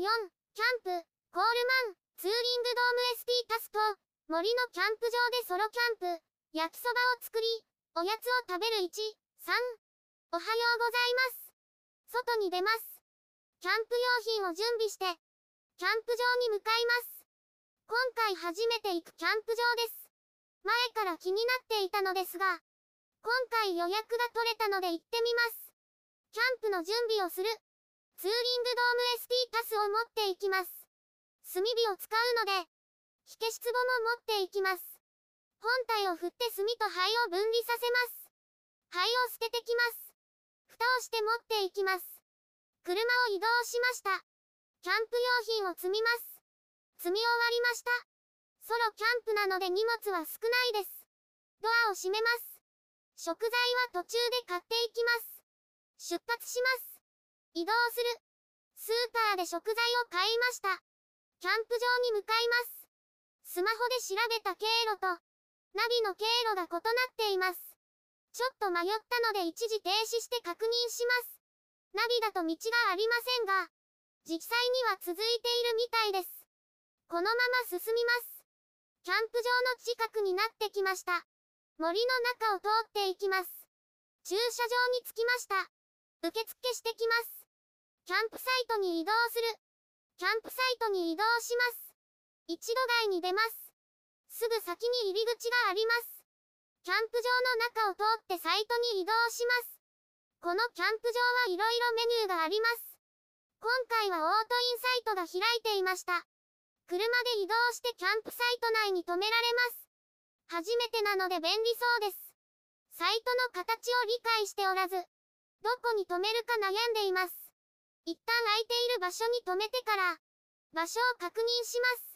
キャンプ、コールマン、ツーリングドーム ST タスト、森のキャンプ場でソロキャンプ、焼きそばを作り、おやつを食べる1、3。おはようございます。外に出ます。キャンプ用品を準備して、キャンプ場に向かいます。今回初めて行くキャンプ場です。前から気になっていたのですが、今回予約が取れたので行ってみます。キャンプの準備をする。ツーリングドーム ST タスを持っていきます。炭火を使うので、火消し壺も持っていきます。本体を振って炭と灰を分離させます。灰を捨ててきます。蓋をして持っていきます。車を移動しました。キャンプ用品を積みます。積み終わりました。ソロキャンプなので荷物は少ないです。ドアを閉めます。食材は途中で買っていきます。出発します。移動する。スーパーで食材を買いました。キャンプ場に向かいます。スマホで調べた経路と、ナビの経路が異なっています。ちょっと迷ったので一時停止して確認します。ナビだと道がありませんが、実際には続いているみたいです。このまま進みます。キャンプ場の近くになってきました。森の中を通っていきます。駐車場に着きました。受付してきます。キャンプサイトに移動する。キャンプサイトに移動します。一度街に出ます。すぐ先に入り口があります。キャンプ場の中を通ってサイトに移動します。このキャンプ場はいろいろメニューがあります。今回はオートインサイトが開いていました。車で移動してキャンプサイト内に止められます。初めてなので便利そうです。サイトの形を理解しておらず、どこに止めるか悩んでいます。一旦空いている場所に止めてから、場所を確認します。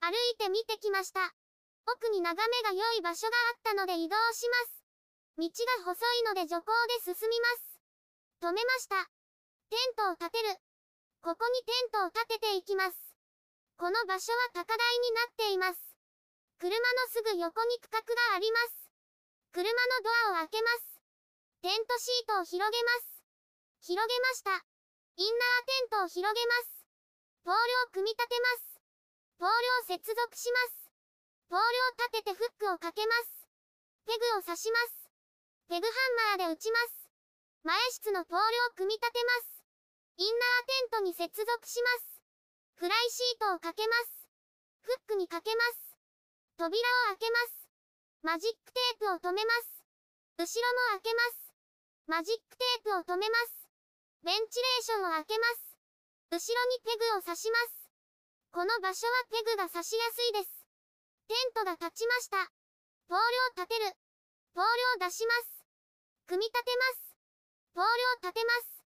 歩いて見てきました。奥に眺めが良い場所があったので移動します。道が細いので徐行で進みます。止めました。テントを立てる。ここにテントを立てていきます。この場所は高台になっています。車のすぐ横に区画があります。車のドアを開けます。テントシートを広げます。広げました。インナーテントを広げます。ポールを組み立てます。ポールを接続します。ポールを立ててフックをかけます。ペグを刺します。ペグハンマーで打ちます。前室のポールを組み立てます。インナーテントに接続します。フライシートをかけます。フックにかけます。扉を開けます。マジックテープを留めます。後ろも開けます。マジックテープを留めます。ベンチレーションを開けます。後ろにペグを刺します。この場所はペグが刺しやすいです。テントが立ちました。ポールを立てる。ポールを出します。組み立てます。ポールを立てます。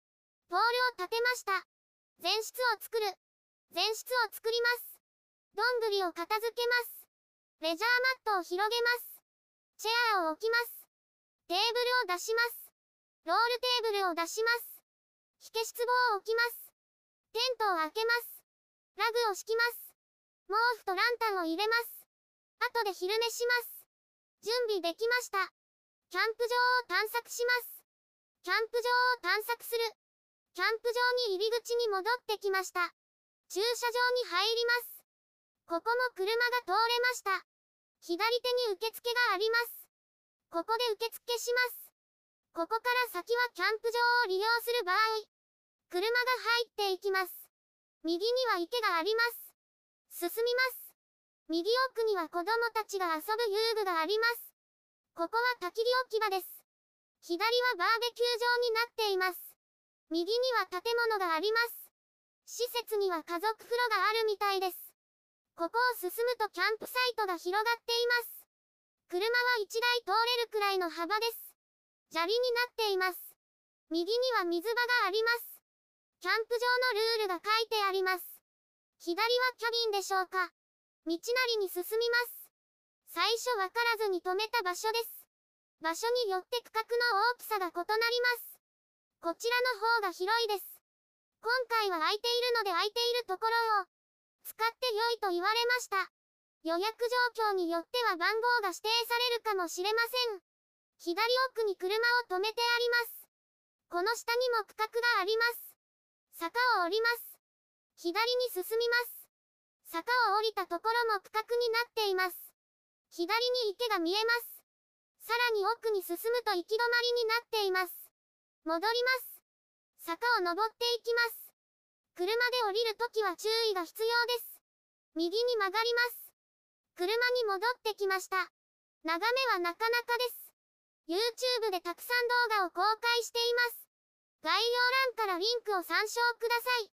ポールを立てました。前室を作る。前室を作ります。どんぐりを片付けます。レジャーマットを広げます。チェアを置きます。テーブルを出します。ロールテーブルを出します。火消し壺を置きます。テントを開けます。ラグを敷きます。毛布とランタンを入れます。後で昼寝します。準備できました。キャンプ場を探索します。キャンプ場を探索する。キャンプ場に入り口に戻ってきました。駐車場に入ります。ここも車が通れました。左手に受付があります。ここで受付します。ここから先はキャンプ場を利用する場合、車が入っていきます。右には池があります。進みます。右奥には子供たちが遊ぶ遊具があります。ここは焚き火置き場です。左はバーベキュー場になっています。右には建物があります。施設には家族風呂があるみたいです。ここを進むとキャンプサイトが広がっています。車は1台通れるくらいの幅です。砂利になっています。右には水場があります。キャンプ場のルールが書いてあります。左はキャビンでしょうか道なりに進みます。最初わからずに止めた場所です。場所によって区画の大きさが異なります。こちらの方が広いです。今回は空いているので空いているところを使って良いと言われました。予約状況によっては番号が指定されるかもしれません。左奥に車を止めてあります。この下にも区画があります。坂を降ります。左に進みます。坂を降りたところも区画になっています。左に池が見えます。さらに奥に進むと行き止まりになっています。戻ります。坂を登っていきます。車で降りるときは注意が必要です。右に曲がります。車に戻ってきました。眺めはなかなかです。YouTube でたくさん動画を公開しています。概要欄からリンクを参照ください。